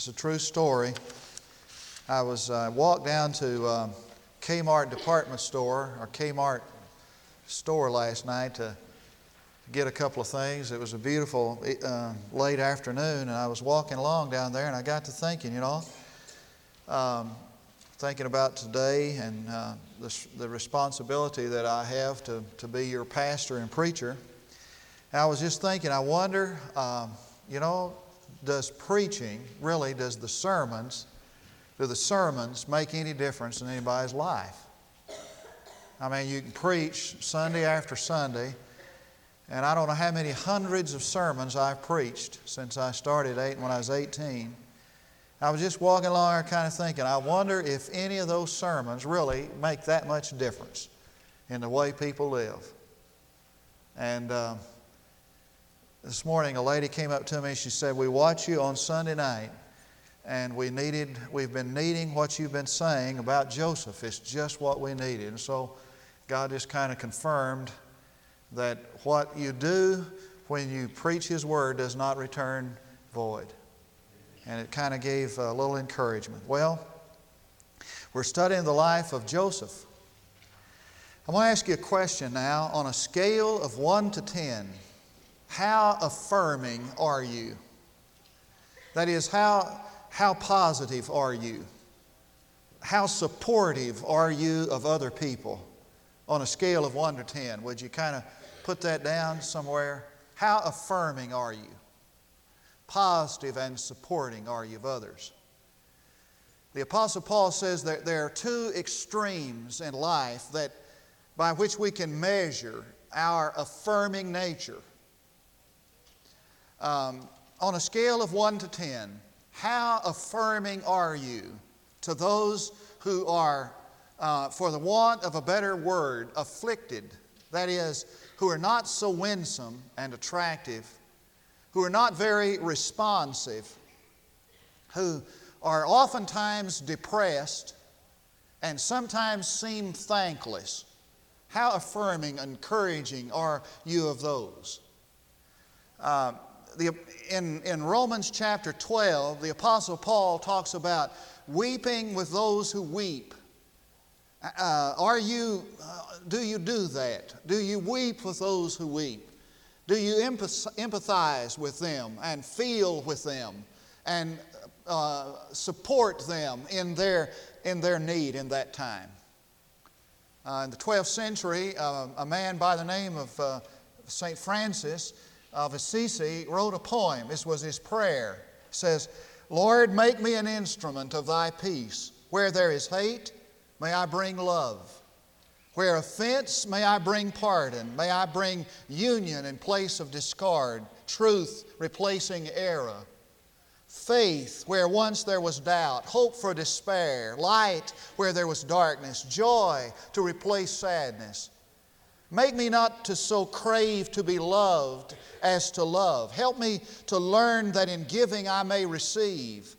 It's a true story. I was uh, walked down to uh, Kmart department store or Kmart store last night to get a couple of things. It was a beautiful uh, late afternoon, and I was walking along down there, and I got to thinking, you know, um, thinking about today and uh, the, the responsibility that I have to, to be your pastor and preacher. And I was just thinking, I wonder, um, you know, does preaching, really, does the sermons, do the sermons make any difference in anybody's life? I mean, you can preach Sunday after Sunday, and I don't know how many hundreds of sermons I've preached since I started eight, when I was 18. I was just walking along there kind of thinking, I wonder if any of those sermons really make that much difference in the way people live. And uh, this morning, a lady came up to me. She said, We watch you on Sunday night, and we needed, we've been needing what you've been saying about Joseph. It's just what we needed. And so God just kind of confirmed that what you do when you preach His Word does not return void. And it kind of gave a little encouragement. Well, we're studying the life of Joseph. I want to ask you a question now on a scale of 1 to 10. How affirming are you? That is, how, how positive are you? How supportive are you of other people? On a scale of 1 to 10, would you kind of put that down somewhere? How affirming are you? Positive and supporting are you of others? The Apostle Paul says that there are two extremes in life that, by which we can measure our affirming nature. Um, on a scale of 1 to 10, how affirming are you to those who are, uh, for the want of a better word, afflicted? That is, who are not so winsome and attractive, who are not very responsive, who are oftentimes depressed and sometimes seem thankless. How affirming, encouraging are you of those? Uh, the, in, in Romans chapter 12, the Apostle Paul talks about weeping with those who weep. Uh, are you, uh, do you do that? Do you weep with those who weep? Do you empathize with them and feel with them and uh, support them in their, in their need in that time? Uh, in the 12th century, uh, a man by the name of uh, St. Francis of Assisi wrote a poem. This was his prayer. It says, Lord, make me an instrument of thy peace. Where there is hate, may I bring love. Where offense, may I bring pardon. May I bring union in place of discard, truth replacing error. Faith where once there was doubt, hope for despair, light where there was darkness, joy to replace sadness. Make me not to so crave to be loved as to love. Help me to learn that in giving I may receive,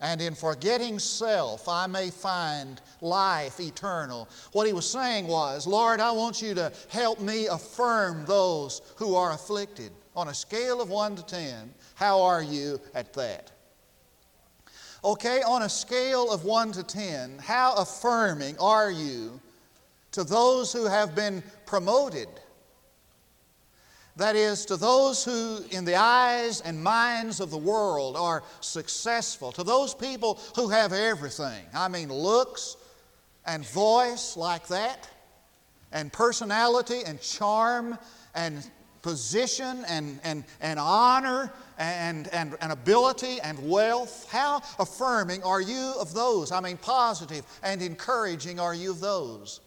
and in forgetting self I may find life eternal. What he was saying was, Lord, I want you to help me affirm those who are afflicted. On a scale of 1 to 10, how are you at that? Okay, on a scale of 1 to 10, how affirming are you to those who have been promoted? That is, to those who, in the eyes and minds of the world, are successful, to those people who have everything. I mean, looks and voice like that, and personality and charm and position and, and, and honor and, and, and ability and wealth. How affirming are you of those? I mean, positive and encouraging are you of those?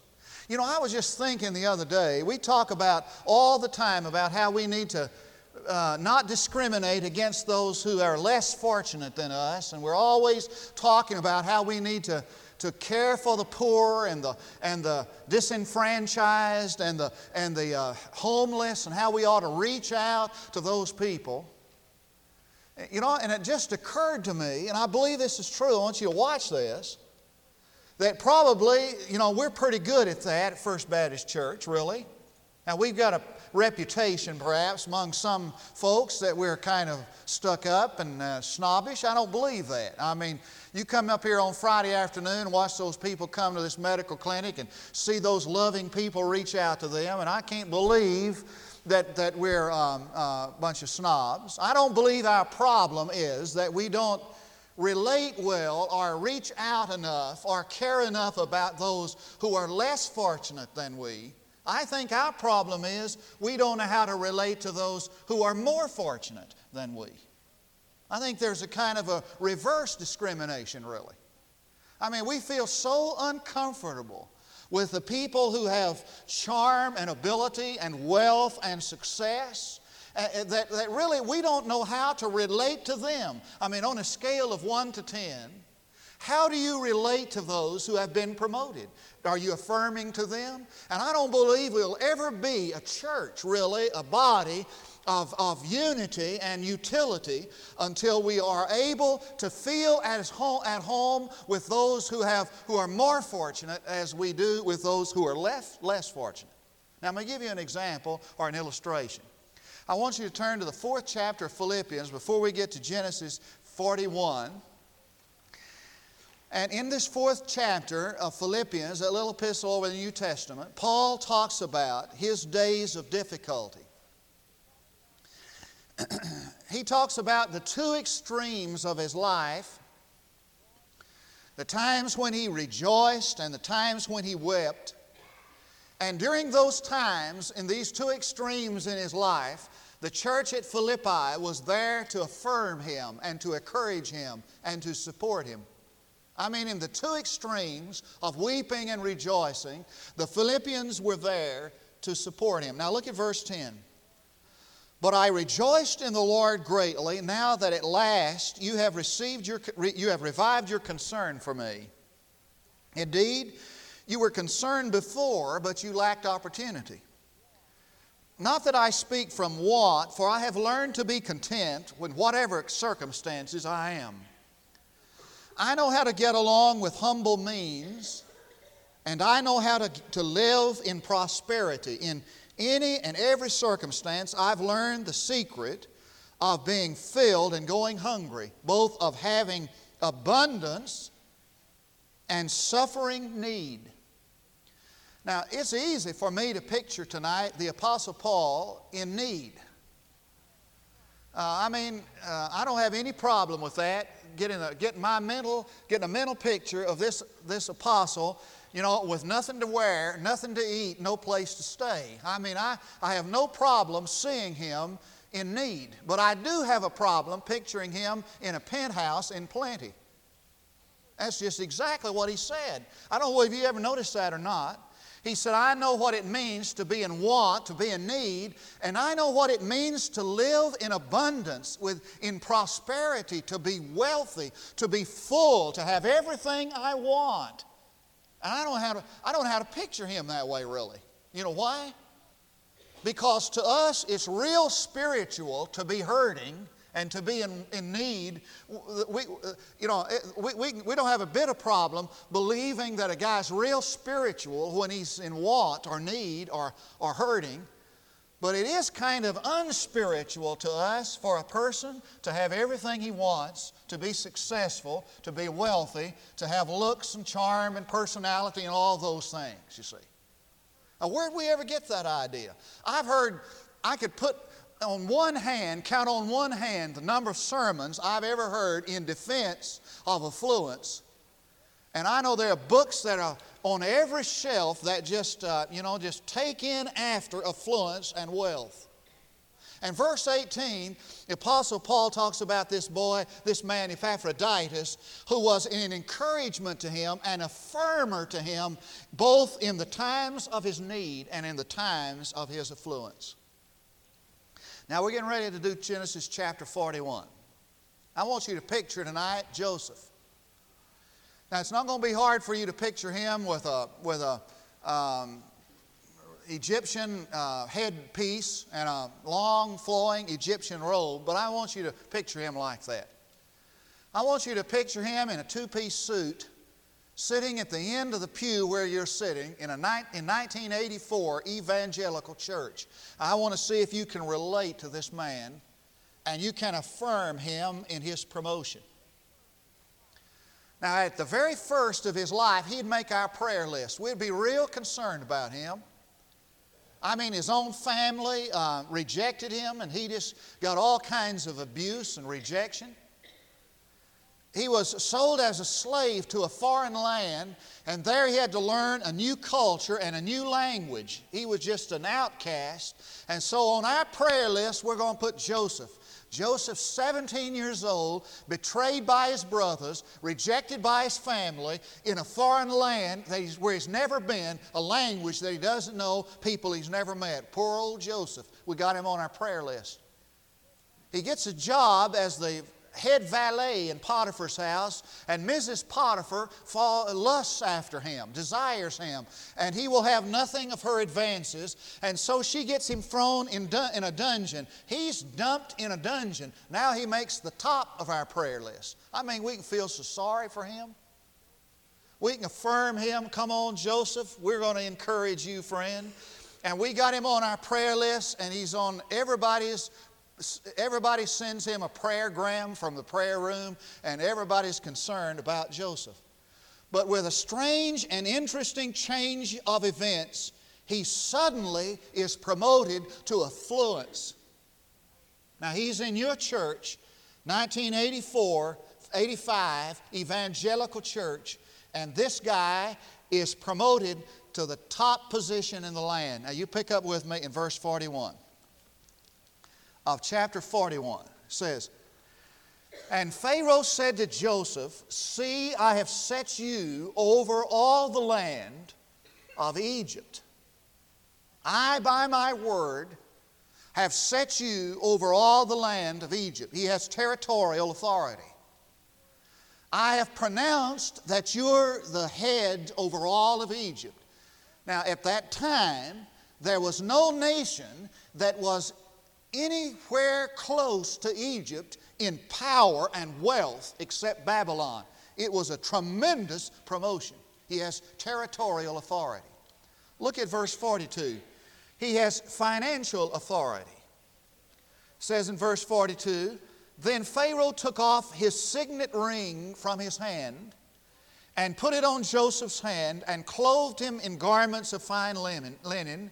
You know, I was just thinking the other day, we talk about all the time about how we need to uh, not discriminate against those who are less fortunate than us, and we're always talking about how we need to, to care for the poor and the, and the disenfranchised and the, and the uh, homeless, and how we ought to reach out to those people. You know, and it just occurred to me, and I believe this is true, I want you to watch this that probably, you know, we're pretty good at that at First Baptist Church, really. Now, we've got a reputation, perhaps, among some folks that we're kind of stuck up and uh, snobbish. I don't believe that. I mean, you come up here on Friday afternoon and watch those people come to this medical clinic and see those loving people reach out to them, and I can't believe that, that we're um, a bunch of snobs. I don't believe our problem is that we don't relate well or reach out enough or care enough about those who are less fortunate than we. I think our problem is we don't know how to relate to those who are more fortunate than we. I think there's a kind of a reverse discrimination, really. I mean, we feel so uncomfortable with the people who have charm and ability and wealth and success. Uh, uh, that, that really we don't know how to relate to them. I mean, on a scale of 1 to 10, how do you relate to those who have been promoted? Are you affirming to them? And I don't believe we'll ever be a church, really, a body of, of unity and utility until we are able to feel as at home with those who, have, who are more fortunate as we do with those who are less, less fortunate. Now, I'm going to give you an example or an illustration. I want you to turn to the fourth chapter of Philippians before we get to Genesis 41. And in this fourth chapter of Philippians, a little epistle over the New Testament, Paul talks about his days of difficulty. he talks about the two extremes of his life the times when he rejoiced and the times when he wept. And during those times, in these two extremes in his life, the church at Philippi was there to affirm him and to encourage him and to support him. I mean, in the two extremes of weeping and rejoicing, the Philippians were there to support him. Now look at verse 10. But I rejoiced in the Lord greatly now that at last you have received your, you have revived your concern for me. Indeed, you were concerned before, but you lacked opportunity. Not that I speak from want, for I have learned to be content with whatever circumstances I am. I know how to get along with humble means, and I know how to, to live in prosperity, in any and every circumstance, I've learned the secret of being filled and going hungry, both of having abundance and suffering need. Now, it's easy for me to picture tonight the Apostle Paul in need. Uh, I mean, uh, I don't have any problem with that. Getting, a, getting my mental, getting a mental picture of this, this apostle you know, with nothing to wear, nothing to eat, no place to stay. I mean, I, I have no problem seeing him in need, but I do have a problem picturing him in a penthouse in plenty. That's just exactly what he said. I don't know if you ever noticed that or not. He said, I know what it means to be in want, to be in need, and I know what it means to live in abundance, with, in prosperity, to be wealthy, to be full, to have everything I want. And I don't, how to, I don't know how to picture him that way, really. You know why? Because to us, it's real spiritual to be hurting and to be in, in need. We, you know, we, we, we don't have a bit of problem believing that a guy's real spiritual when he's in want or need or, or hurting. But it is kind of unspiritual to us for a person to have everything he wants, to be successful, to be wealthy, to have looks and charm and personality and all those things, you see. Now, where'd we ever get that idea? I've heard, I could put on one hand, count on one hand the number of sermons I've ever heard in defense of affluence. And I know there are books that are on every shelf that just, uh, you know, just take in after affluence and wealth. And verse 18, the Apostle Paul talks about this boy, this man Epaphroditus, who was an encouragement to him and a firmer to him, both in the times of his need and in the times of his affluence. Now we're getting ready to do Genesis chapter 41. I want you to picture tonight Joseph. Now, it's not going to be hard for you to picture him with a, with a um, Egyptian uh, headpiece and a long flowing Egyptian robe, but I want you to picture him like that. I want you to picture him in a two piece suit sitting at the end of the pew where you're sitting in a in 1984 evangelical church. I want to see if you can relate to this man and you can affirm him in his promotion. Now, at the very first of his life, he'd make our prayer list. We'd be real concerned about him. I mean, his own family uh, rejected him, and he just got all kinds of abuse and rejection. He was sold as a slave to a foreign land, and there he had to learn a new culture and a new language. He was just an outcast. And so on our prayer list, we're going to put Joseph. Joseph, 17 years old, betrayed by his brothers, rejected by his family, in a foreign land he's, where he's never been, a language that he doesn't know, people he's never met. Poor old Joseph. We got him on our prayer list. He gets a job as the head valet in Potiphar's house, and Mrs. Potiphar fall, lusts after him, desires him, and he will have nothing of her advances. And so she gets him thrown in, in a dungeon. He's dumped in a dungeon. Now he makes the top of our prayer list. I mean, we can feel so sorry for him. We can affirm him. Come on, Joseph. We're going to encourage you, friend. And we got him on our prayer list, and he's on everybody's everybody sends him a prayergram from the prayer room, and everybody's concerned about Joseph. But with a strange and interesting change of events, he suddenly is promoted to affluence. Now, he's in your church, 1984, 85, evangelical church, and this guy is promoted to the top position in the land. Now, you pick up with me in verse 41 of chapter 41 says, And Pharaoh said to Joseph, See, I have set you over all the land of Egypt. I, by my word, have set you over all the land of Egypt. He has territorial authority. I have pronounced that you're the head over all of Egypt. Now, at that time, there was no nation that was anywhere close to Egypt in power and wealth except Babylon. It was a tremendous promotion. He has territorial authority. Look at verse 42. He has financial authority. It says in verse 42 Then Pharaoh took off his signet ring from his hand and put it on Joseph's hand and clothed him in garments of fine linen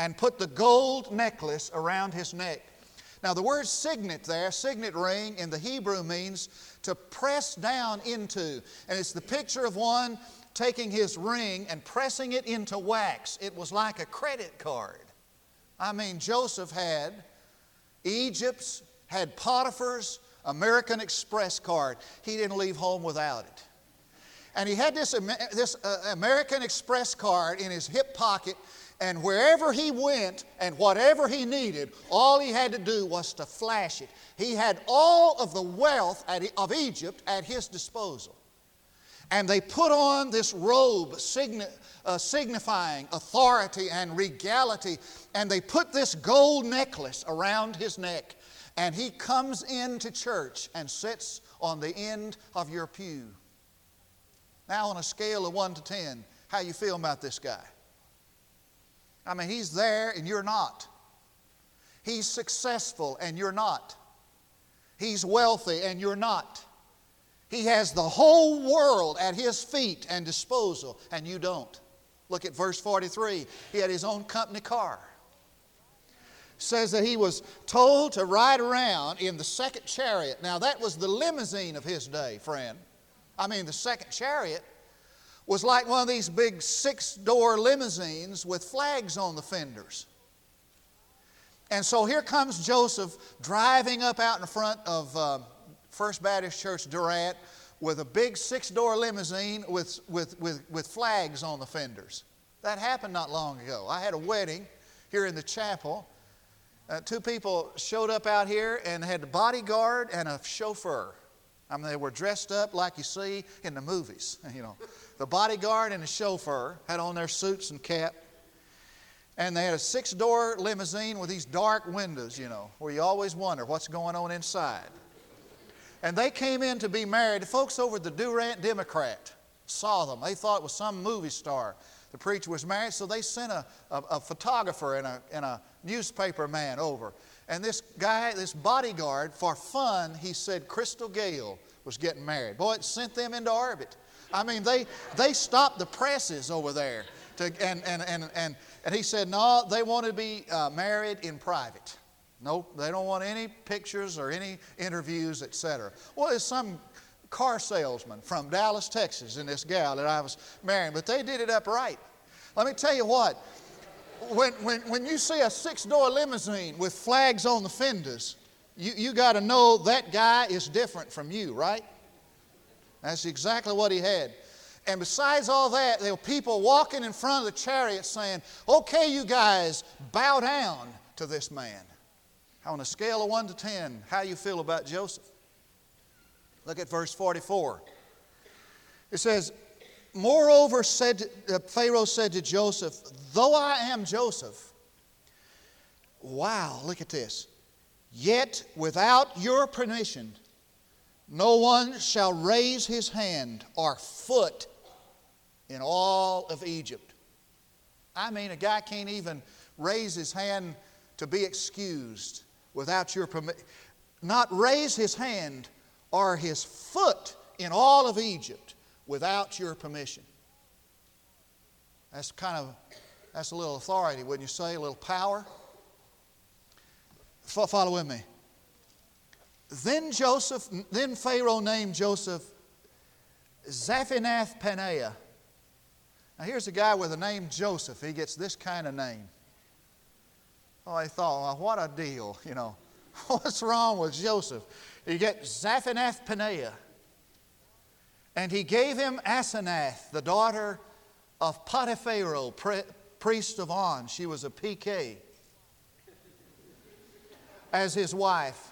and put the gold necklace around his neck. Now, the word signet there, signet ring in the Hebrew means to press down into. And it's the picture of one taking his ring and pressing it into wax. It was like a credit card. I mean, Joseph had Egypt's, had Potiphar's American Express card. He didn't leave home without it. And he had this, this uh, American Express card in his hip pocket and wherever he went and whatever he needed, all he had to do was to flash it. He had all of the wealth of Egypt at his disposal. And they put on this robe signi- uh, signifying authority and regality, and they put this gold necklace around his neck. And he comes into church and sits on the end of your pew. Now, on a scale of 1 to 10, how you feel about this guy? I mean, he's there and you're not. He's successful and you're not. He's wealthy and you're not. He has the whole world at his feet and disposal, and you don't. Look at verse 43. He had his own company car. Says that he was told to ride around in the second chariot. Now, that was the limousine of his day, friend. I mean, the second chariot was like one of these big six door limousines with flags on the fenders. And so here comes Joseph driving up out in front of uh, First Baptist Church Durant with a big six door limousine with, with, with, with flags on the fenders. That happened not long ago. I had a wedding here in the chapel. Uh, two people showed up out here and had a bodyguard and a chauffeur. I mean, they were dressed up like you see in the movies, you know. The bodyguard and the chauffeur had on their suits and cap. And they had a six door limousine with these dark windows, you know, where you always wonder what's going on inside. And they came in to be married. The Folks over at the Durant Democrat saw them. They thought it was some movie star. The preacher was married, so they sent a, a, a photographer and a, and a newspaper man over. And this guy, this bodyguard, for fun, he said Crystal Gayle was getting married. Boy, it sent them into orbit. I mean, they, they stopped the presses over there. To, and, and, and, and, and he said, no, they want to be uh, married in private. No, they don't want any pictures or any interviews, etc. Well, there's some car salesman from Dallas, Texas, and this gal that I was marrying, but they did it up right. Let me tell you what, when, when, when you see a six door limousine with flags on the fenders, you, you got to know that guy is different from you, right? That's exactly what he had. And besides all that, there were people walking in front of the chariot saying, Okay, you guys, bow down to this man. On a scale of 1 to 10, how you feel about Joseph? Look at verse 44. It says, Moreover, said, uh, Pharaoh said to Joseph, Though I am Joseph, wow, look at this. Yet without your permission, no one shall raise his hand or foot in all of Egypt. I mean, a guy can't even raise his hand to be excused without your permission. Not raise his hand or his foot in all of Egypt without your permission. That's kind of, that's a little authority, wouldn't you say? A little power. Follow with me. Then Joseph, then Pharaoh named Joseph Zaphenath Paneah. Now here's a guy with a name Joseph. He gets this kind of name. Oh, I thought, well, what a deal, you know. What's wrong with Joseph? You get Zaphenath Paneah. And he gave him Asenath, the daughter of Potiphera, priest of On. She was a PK, as his wife.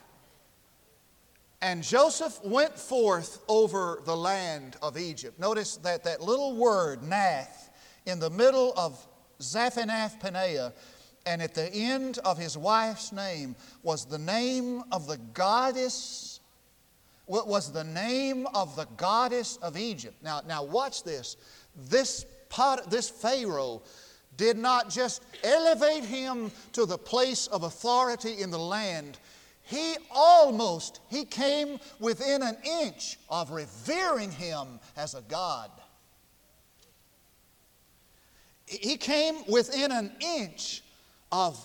And Joseph went forth over the land of Egypt. Notice that that little word, nath, in the middle of Zaphenath Paneah, and at the end of his wife's name was the name of the goddess, was the name of the goddess of Egypt. Now, now watch this. This, pot, this Pharaoh did not just elevate him to the place of authority in the land, he almost he came within an inch of revering him as a god he came within an inch of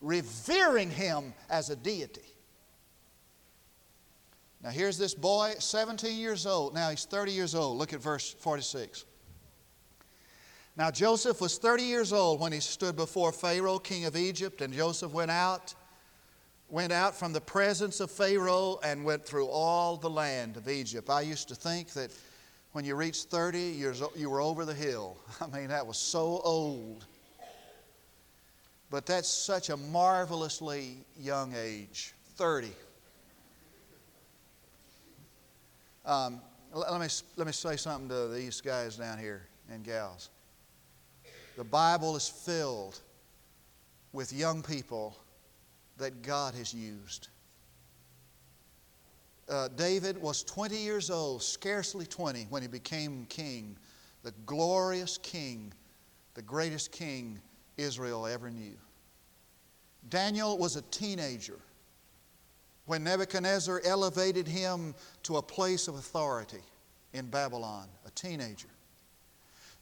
revering him as a deity. Now, here's this boy, 17 years old. Now he's 30 years old. Look at verse 46. Now, Joseph was 30 years old when he stood before Pharaoh, king of Egypt, and Joseph went out, went out from the presence of Pharaoh and went through all the land of Egypt. I used to think that when you reached 30 years, old, you were over the hill. I mean, that was so old. But that's such a marvelously young age 30. Um, let, me, let me say something to these guys down here and gals. The Bible is filled with young people that God has used. Uh, David was 20 years old, scarcely 20, when he became king, the glorious king, the greatest king Israel ever knew. Daniel was a teenager when Nebuchadnezzar elevated him to a place of authority in Babylon, a teenager.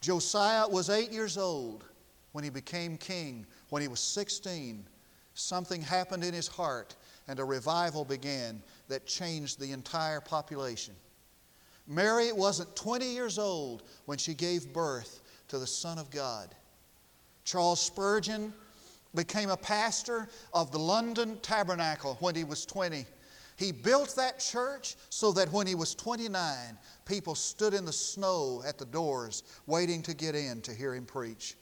Josiah was eight years old when he became king. When he was 16, something happened in his heart and a revival began that changed the entire population. Mary wasn't 20 years old when she gave birth to the Son of God. Charles Spurgeon became a pastor of the London Tabernacle when he was 20. He built that church so that when he was 29, people stood in the snow at the doors waiting to get in to hear him preach.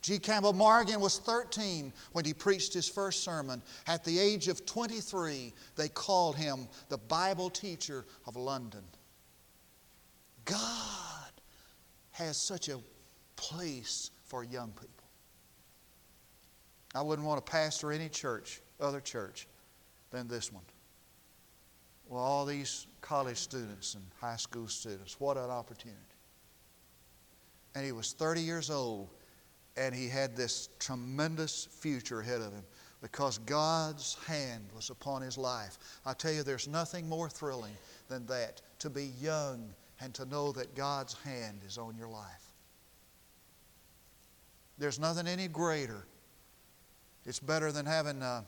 G. Campbell Morgan was 13 when he preached his first sermon. At the age of 23, they called him the Bible teacher of London. God has such a place for young people. I wouldn't want to pastor any church, other church, than this one. Well, all these college students and high school students, what an opportunity. and he was 30 years old, and he had this tremendous future ahead of him because God's hand was upon his life. I tell you, there's nothing more thrilling than that to be young and to know that God's hand is on your life. There's nothing any greater. It's better than having, uh,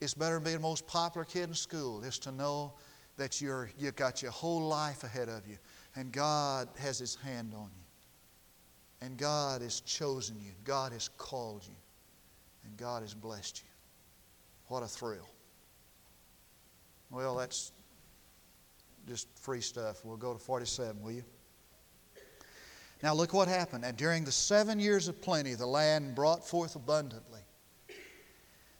it's better than being the most popular kid in school, is to know that you're, you've got your whole life ahead of you and God has His hand on you. And God has chosen you. God has called you. And God has blessed you. What a thrill. Well, that's just free stuff. We'll go to 47, will you? Now, look what happened. And during the seven years of plenty, the land brought forth abundantly.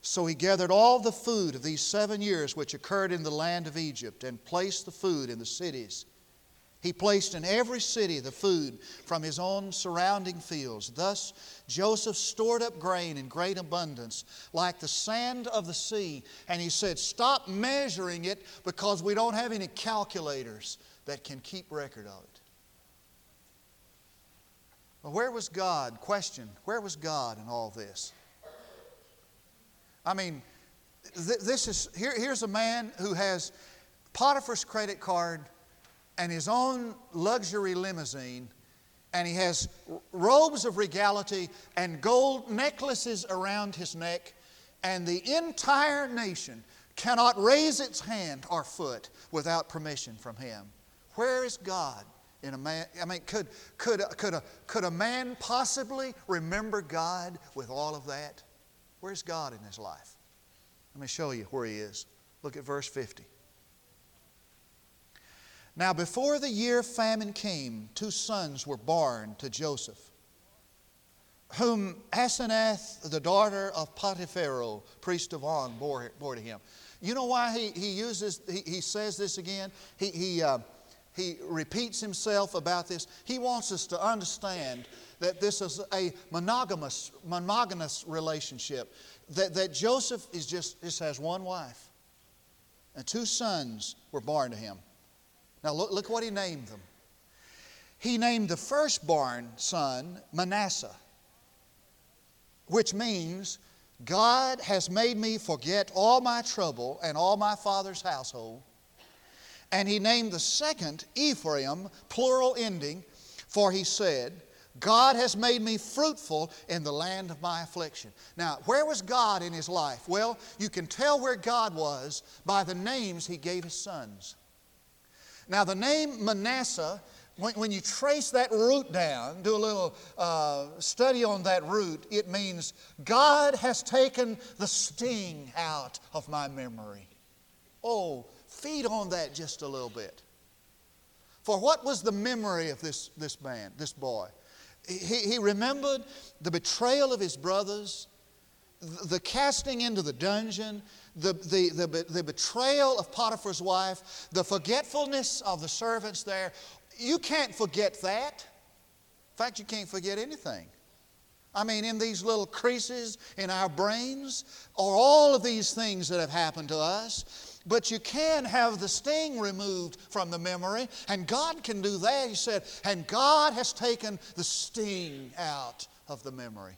So he gathered all the food of these seven years which occurred in the land of Egypt and placed the food in the cities. He placed in every city the food from his own surrounding fields. Thus, Joseph stored up grain in great abundance, like the sand of the sea. And he said, Stop measuring it because we don't have any calculators that can keep record of it. Well, where was God? Question Where was God in all this? I mean, th- this is here, here's a man who has Potiphar's credit card and his own luxury limousine, and he has robes of regality and gold necklaces around his neck, and the entire nation cannot raise its hand or foot without permission from him. Where is God in a man? I mean, could, could, could, a, could a man possibly remember God with all of that? Where's God in his life? Let me show you where he is. Look at verse 50. Now, before the year famine came, two sons were born to Joseph, whom Asenath, the daughter of Potiphera, priest of On, bore, bore to him. You know why he, he uses, he, he says this again? He, he, uh, he repeats himself about this. He wants us to understand that this is a monogamous, monogamous relationship. That, that Joseph is just, just has one wife. And two sons were born to him. Now look, look what he named them. He named the firstborn son Manasseh, which means God has made me forget all my trouble and all my father's household. And he named the second Ephraim, plural ending, for he said, God has made me fruitful in the land of my affliction. Now, where was God in his life? Well, you can tell where God was by the names he gave his sons. Now, the name Manasseh, when, when you trace that root down, do a little uh, study on that root, it means God has taken the sting out of my memory. Oh, feed on that just a little bit. For what was the memory of this, this man, this boy? He, he remembered the betrayal of his brothers, the casting into the dungeon, the, the, the, the, betrayal of Potiphar's wife, the forgetfulness of the servants there. You can't forget that. In fact, you can't forget anything. I mean, in these little creases in our brains are all of these things that have happened to us. But you can have the sting removed from the memory, and God can do that. He said, and God has taken the sting out of the memory.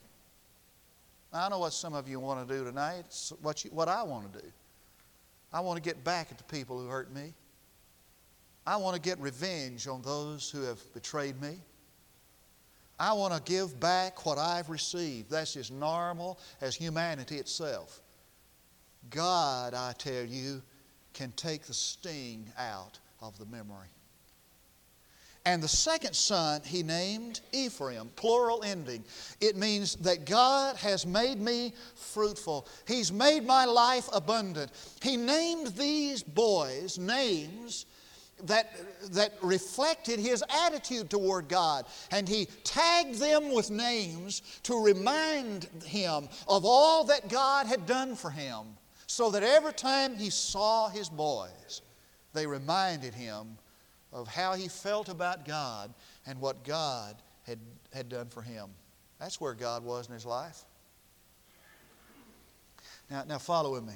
I know what some of you want to do tonight. It's what, you, what I want to do. I want to get back at the people who hurt me. I want to get revenge on those who have betrayed me. I want to give back what I've received. That's as normal as humanity itself. God, I tell you, can take the sting out of the memory. And the second son he named Ephraim, plural ending. It means that God has made me fruitful. He's made my life abundant. He named these boys names that, that reflected his attitude toward God. And he tagged them with names to remind him of all that God had done for him, so that every time he saw his boys, they reminded him of how he felt about God and what God had, had done for him. That's where God was in his life. Now, now follow with me.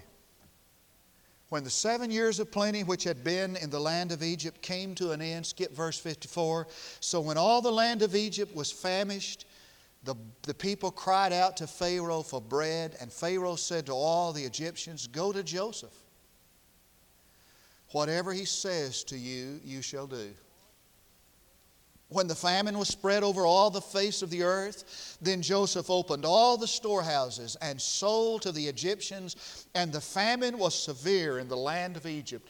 When the seven years of plenty which had been in the land of Egypt came to an end, skip verse 54. So when all the land of Egypt was famished, the, the people cried out to Pharaoh for bread, and Pharaoh said to all the Egyptians, Go to Joseph. Whatever he says to you, you shall do. When the famine was spread over all the face of the earth, then Joseph opened all the storehouses and sold to the Egyptians, and the famine was severe in the land of Egypt.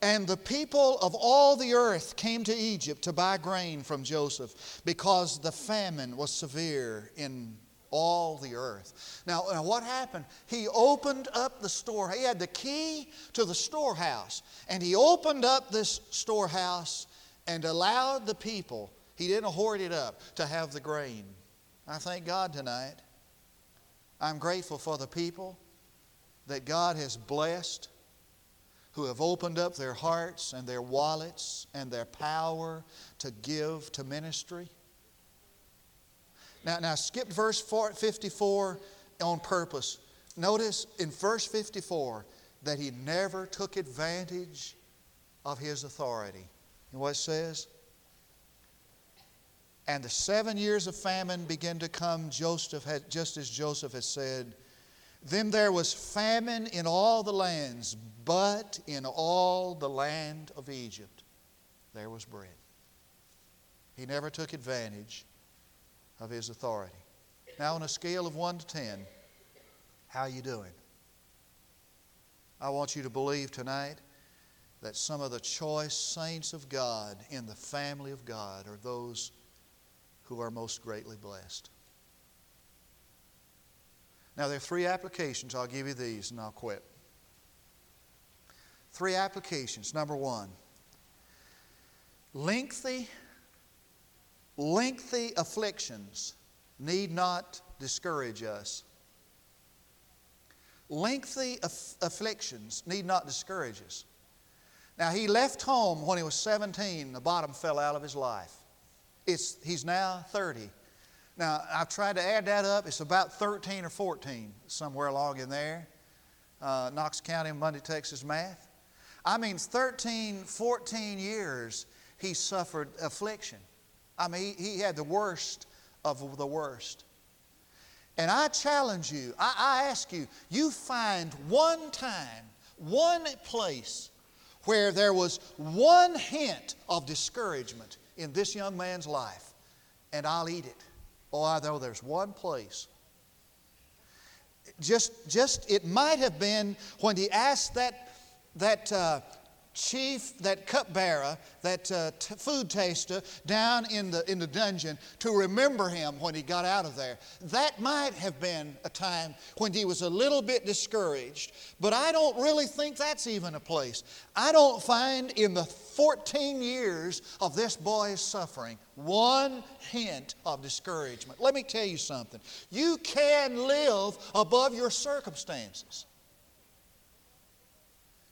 And the people of all the earth came to Egypt to buy grain from Joseph because the famine was severe in all the earth. Now, now, what happened? He opened up the store. He had the key to the storehouse, and he opened up this storehouse and allowed the people, he didn't hoard it up, to have the grain. I thank God tonight. I'm grateful for the people that God has blessed who have opened up their hearts and their wallets and their power to give to ministry. Now, now skip verse 54 on purpose. Notice in verse 54 that he never took advantage of his authority. And what it says? And the seven years of famine began to come, Joseph had, just as Joseph had said. Then there was famine in all the lands, but in all the land of Egypt there was bread. He never took advantage of his authority. Now, on a scale of 1 to 10, how are you doing? I want you to believe tonight that some of the choice saints of God in the family of God are those who are most greatly blessed. Now, there are three applications. I'll give you these and I'll quit. Three applications. Number one, lengthy, lengthy afflictions need not discourage us. Lengthy aff- afflictions need not discourage us. Now, he left home when he was 17, the bottom fell out of his life. It's, he's now 30. Now, I've tried to add that up. It's about 13 or 14, somewhere along in there. Uh, Knox County, Munday, Texas math. I mean, 13, 14 years he suffered affliction. I mean, he, he had the worst of the worst. And I challenge you, I, I ask you, you find one time, one place where there was one hint of discouragement in this young man's life, and I'll eat it. Oh, I know there's one place. Just, just it might have been when he asked that, that uh, chief, that cupbearer, that uh, t- food taster down in the, in the dungeon to remember him when he got out of there. That might have been a time when he was a little bit discouraged, but I don't really think that's even a place. I don't find in the 14 years of this boy's suffering one hint of discouragement. Let me tell you something. You can live above your circumstances.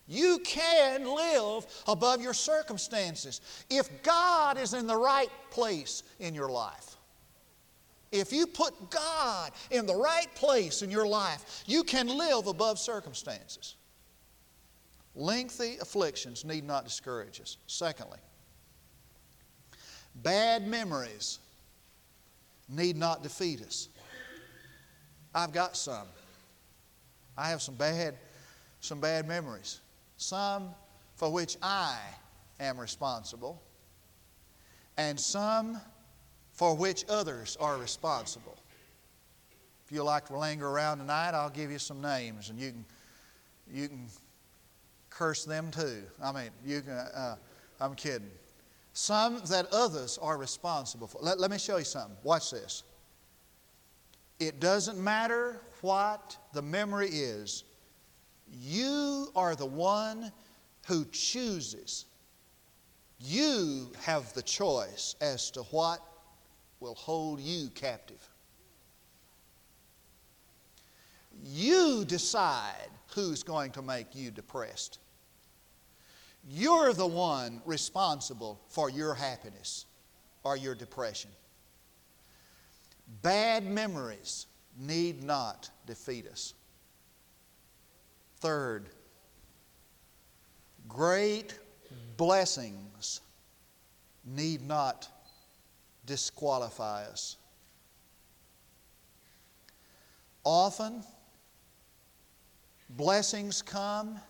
You can live above your circumstances if God is in the right place in your life. If you put God in the right place in your life, you can live above circumstances. Lengthy afflictions need not discourage us. Secondly, bad memories need not defeat us. I've got some. I have some bad, some bad memories some for which I am responsible, and some for which others are responsible. If you like to linger around tonight, I'll give you some names, and you can you can curse them too. I mean, you can. Uh, I'm kidding. Some that others are responsible for. Let, let me show you something. Watch this. It doesn't matter what the memory is. You are the one who chooses. You have the choice as to what will hold you captive. You decide who's going to make you depressed. You're the one responsible for your happiness or your depression. Bad memories need not defeat us. Third, Great blessings need not disqualify us. Often, blessings come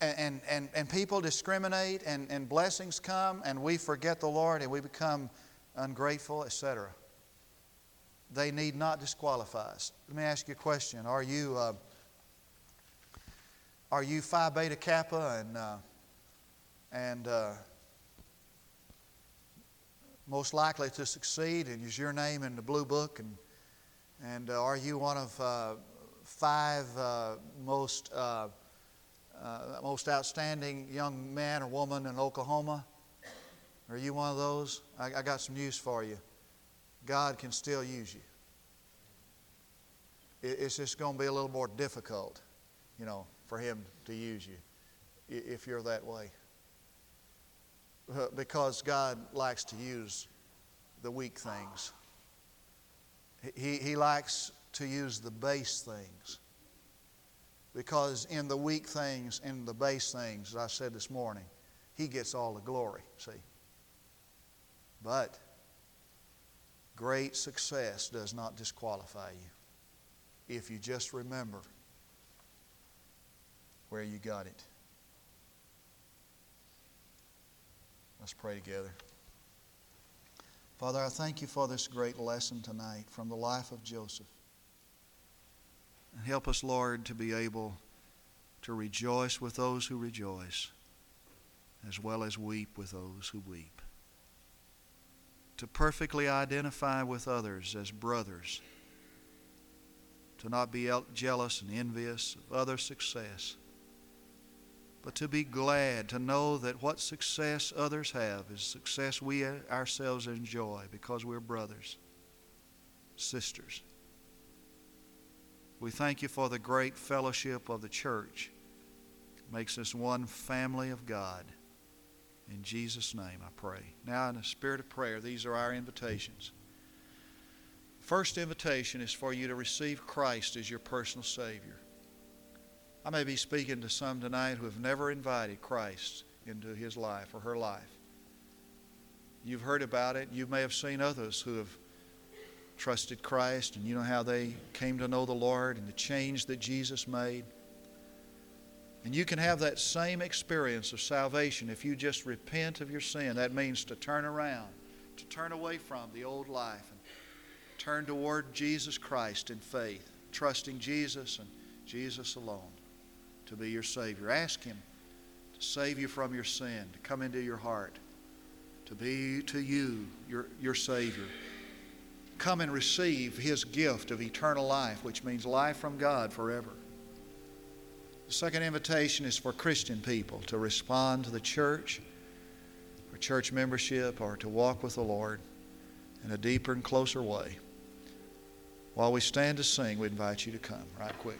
and, and, and people discriminate and, and blessings come and we forget the Lord and we become ungrateful, etc. They need not disqualify us. Let me ask you a question. Are you, uh, are you Phi Beta Kappa and, uh, and uh, most likely to succeed and is your name in the blue book and, and uh, are you one of uh, five uh, most uh, most outstanding young man or woman in Oklahoma? Are you one of those? I, I got some news for you. God can still use you. It, it's just going to be a little more difficult, you know, for Him to use you if you're that way. Because God likes to use the weak things. He, he likes to use the base things. Because in the weak things, in the base things, as I said this morning, He gets all the glory, see. But great success does not disqualify you if you just remember where you got it. Let's pray together. Father, I thank you for this great lesson tonight from the life of Joseph. And help us, Lord, to be able to rejoice with those who rejoice, as well as weep with those who weep. To perfectly identify with others as brothers. To not be jealous and envious of other success, but to be glad to know that what success others have is success we ourselves enjoy because we're brothers, sisters. We thank you for the great fellowship of the church. It makes us one family of God. In Jesus' name I pray. Now, in the spirit of prayer, these are our invitations. First invitation is for you to receive Christ as your personal Savior. I may be speaking to some tonight who have never invited Christ into his life or her life. You've heard about it. You may have seen others who have trusted Christ and you know how they came to know the Lord and the change that Jesus made. And you can have that same experience of salvation if you just repent of your sin. That means to turn around, to turn away from the old life and turn toward Jesus Christ in faith, trusting Jesus and Jesus alone to be your Savior. Ask Him to save you from your sin, to come into your heart, to be to you your, your Savior come and receive his gift of eternal life, which means life from God forever. The second invitation is for Christian people to respond to the church, for church membership, or to walk with the Lord in a deeper and closer way. While we stand to sing, we invite you to come right quick.